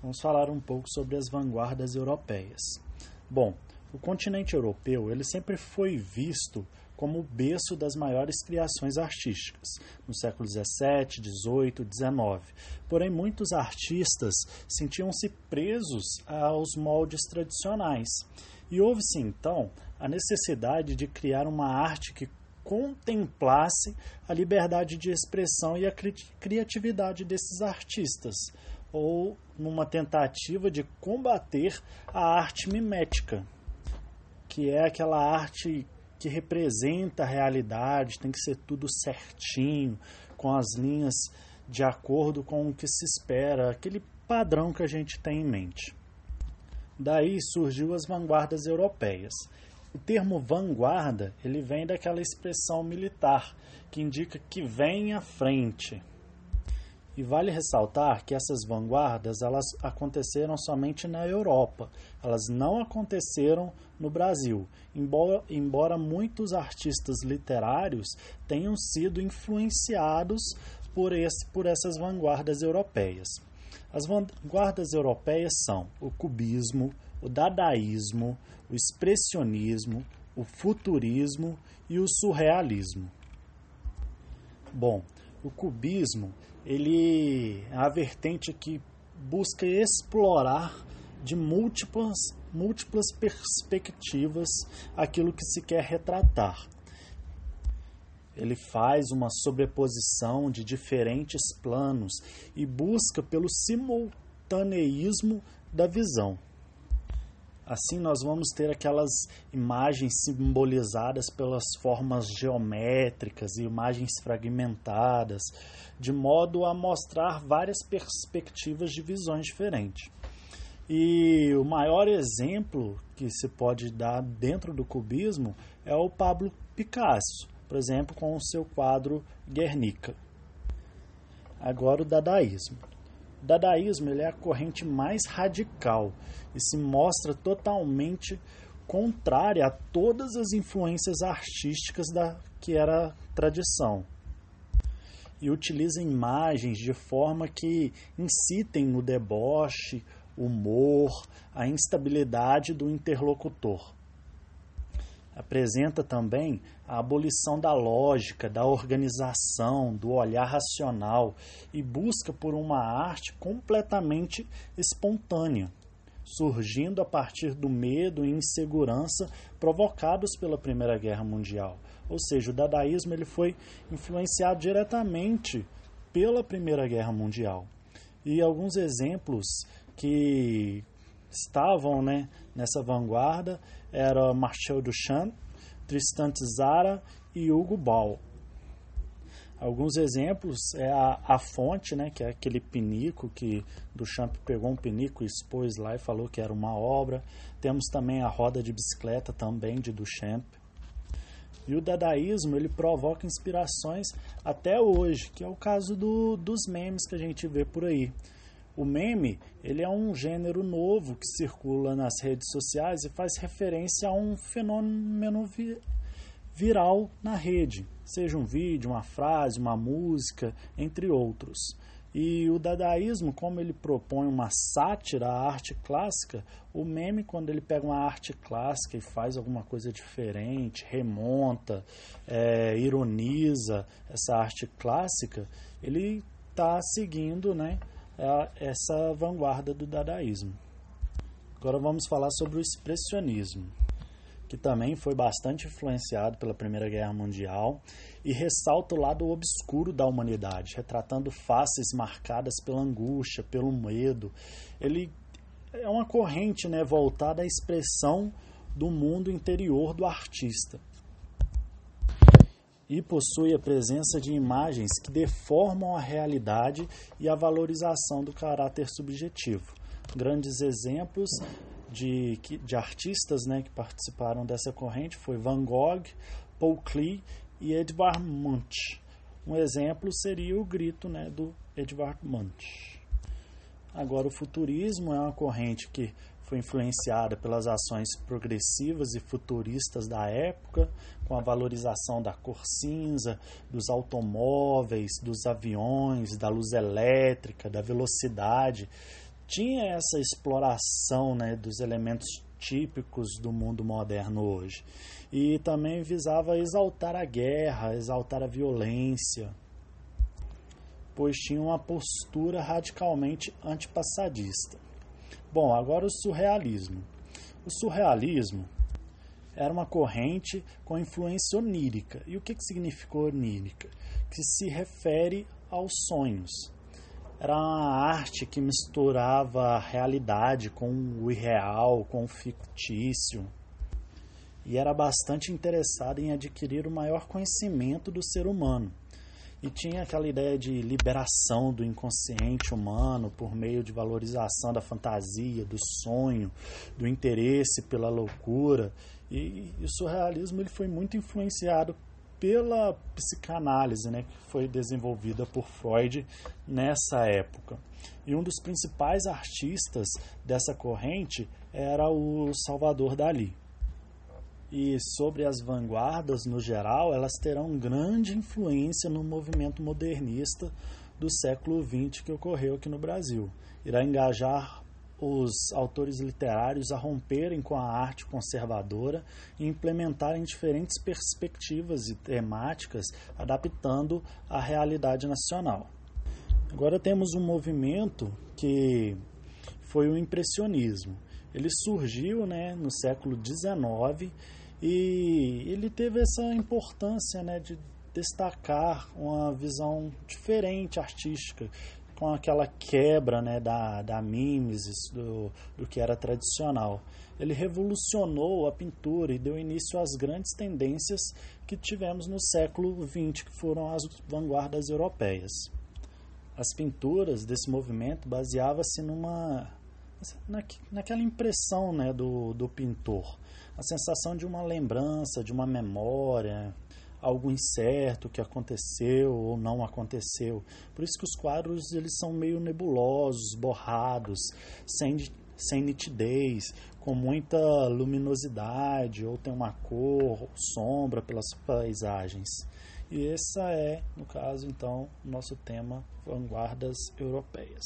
vamos falar um pouco sobre as vanguardas europeias. Bom, o continente europeu ele sempre foi visto como o berço das maiores criações artísticas, no século XVII, XVIII, XIX. Porém, muitos artistas sentiam-se presos aos moldes tradicionais. E houve-se então a necessidade de criar uma arte que contemplasse a liberdade de expressão e a cri criatividade desses artistas, ou numa tentativa de combater a arte mimética, que é aquela arte que representa a realidade, tem que ser tudo certinho, com as linhas de acordo com o que se espera, aquele padrão que a gente tem em mente. Daí surgiu as vanguardas europeias. O termo vanguarda, ele vem daquela expressão militar, que indica que vem à frente. E vale ressaltar que essas vanguardas elas aconteceram somente na Europa, elas não aconteceram no Brasil, embora, embora muitos artistas literários tenham sido influenciados por, esse, por essas vanguardas europeias. As vanguardas europeias são o cubismo, o dadaísmo, o expressionismo, o futurismo e o surrealismo. Bom, o cubismo ele é a vertente que busca explorar de múltiplas, múltiplas perspectivas aquilo que se quer retratar. Ele faz uma sobreposição de diferentes planos e busca pelo simultaneísmo da visão. Assim, nós vamos ter aquelas imagens simbolizadas pelas formas geométricas e imagens fragmentadas, de modo a mostrar várias perspectivas de visões diferentes. E o maior exemplo que se pode dar dentro do cubismo é o Pablo Picasso, por exemplo, com o seu quadro Guernica. Agora o dadaísmo. Dadaísmo ele é a corrente mais radical e se mostra totalmente contrária a todas as influências artísticas da que era tradição e utiliza imagens de forma que incitem o deboche, humor, a instabilidade do interlocutor. Apresenta também a abolição da lógica, da organização, do olhar racional e busca por uma arte completamente espontânea, surgindo a partir do medo e insegurança provocados pela Primeira Guerra Mundial ou seja, o dadaísmo ele foi influenciado diretamente pela Primeira Guerra Mundial. E alguns exemplos que estavam né, nessa vanguarda eram Marcel Duchamp, Tristan Tzara e Hugo Ball. Alguns exemplos é a, a fonte, né, que é aquele pinico que Duchamp pegou um pinico e expôs lá e falou que era uma obra. Temos também a roda de bicicleta também de Duchamp. E o dadaísmo ele provoca inspirações até hoje, que é o caso do, dos memes que a gente vê por aí. O meme ele é um gênero novo que circula nas redes sociais e faz referência a um fenômeno vi viral na rede, seja um vídeo, uma frase, uma música, entre outros. E o dadaísmo, como ele propõe uma sátira à arte clássica, o meme, quando ele pega uma arte clássica e faz alguma coisa diferente, remonta, é, ironiza essa arte clássica, ele está seguindo né, essa vanguarda do dadaísmo. Agora vamos falar sobre o expressionismo que também foi bastante influenciado pela Primeira Guerra Mundial e ressalta o lado obscuro da humanidade, retratando faces marcadas pela angústia, pelo medo. Ele é uma corrente né, voltada à expressão do mundo interior do artista. E possui a presença de imagens que deformam a realidade e a valorização do caráter subjetivo. Grandes exemplos de, de artistas né, que participaram dessa corrente foi Van Gogh, Paul Klee e Edvard Munch. Um exemplo seria o grito né, do Edvard Munch. Agora, o futurismo é uma corrente que foi influenciada pelas ações progressivas e futuristas da época, com a valorização da cor cinza, dos automóveis, dos aviões, da luz elétrica, da velocidade tinha essa exploração né, dos elementos típicos do mundo moderno hoje. E também visava exaltar a guerra, exaltar a violência, pois tinha uma postura radicalmente antipassadista. Bom, agora o surrealismo. O surrealismo era uma corrente com influência onírica. E o que, que significou onírica? Que se refere aos sonhos. Era uma arte que misturava a realidade com o irreal, com o fictício. E era bastante interessada em adquirir o maior conhecimento do ser humano. E tinha aquela ideia de liberação do inconsciente humano por meio de valorização da fantasia, do sonho, do interesse pela loucura. E, e o surrealismo ele foi muito influenciado pela psicanálise, né, que foi desenvolvida por Freud nessa época. E um dos principais artistas dessa corrente era o Salvador Dali. E sobre as vanguardas no geral, elas terão grande influência no movimento modernista do século XX que ocorreu aqui no Brasil. Irá engajar os autores literários a romperem com a arte conservadora e implementarem diferentes perspectivas e temáticas, adaptando à realidade nacional. Agora temos um movimento que foi o impressionismo. Ele surgiu né, no século XIX e ele teve essa importância né, de destacar uma visão diferente artística com aquela quebra né, da, da mimesis, do, do que era tradicional. Ele revolucionou a pintura e deu início às grandes tendências que tivemos no século XX, que foram as vanguardas europeias. As pinturas desse movimento baseavam-se numa na, naquela impressão né, do, do pintor, a sensação de uma lembrança, de uma memória, algo incerto que aconteceu ou não aconteceu. Por isso que os quadros eles são meio nebulosos, borrados, sem, sem nitidez, com muita luminosidade ou tem uma cor, sombra pelas paisagens. E esse é, no caso, então, o nosso tema vanguardas europeias.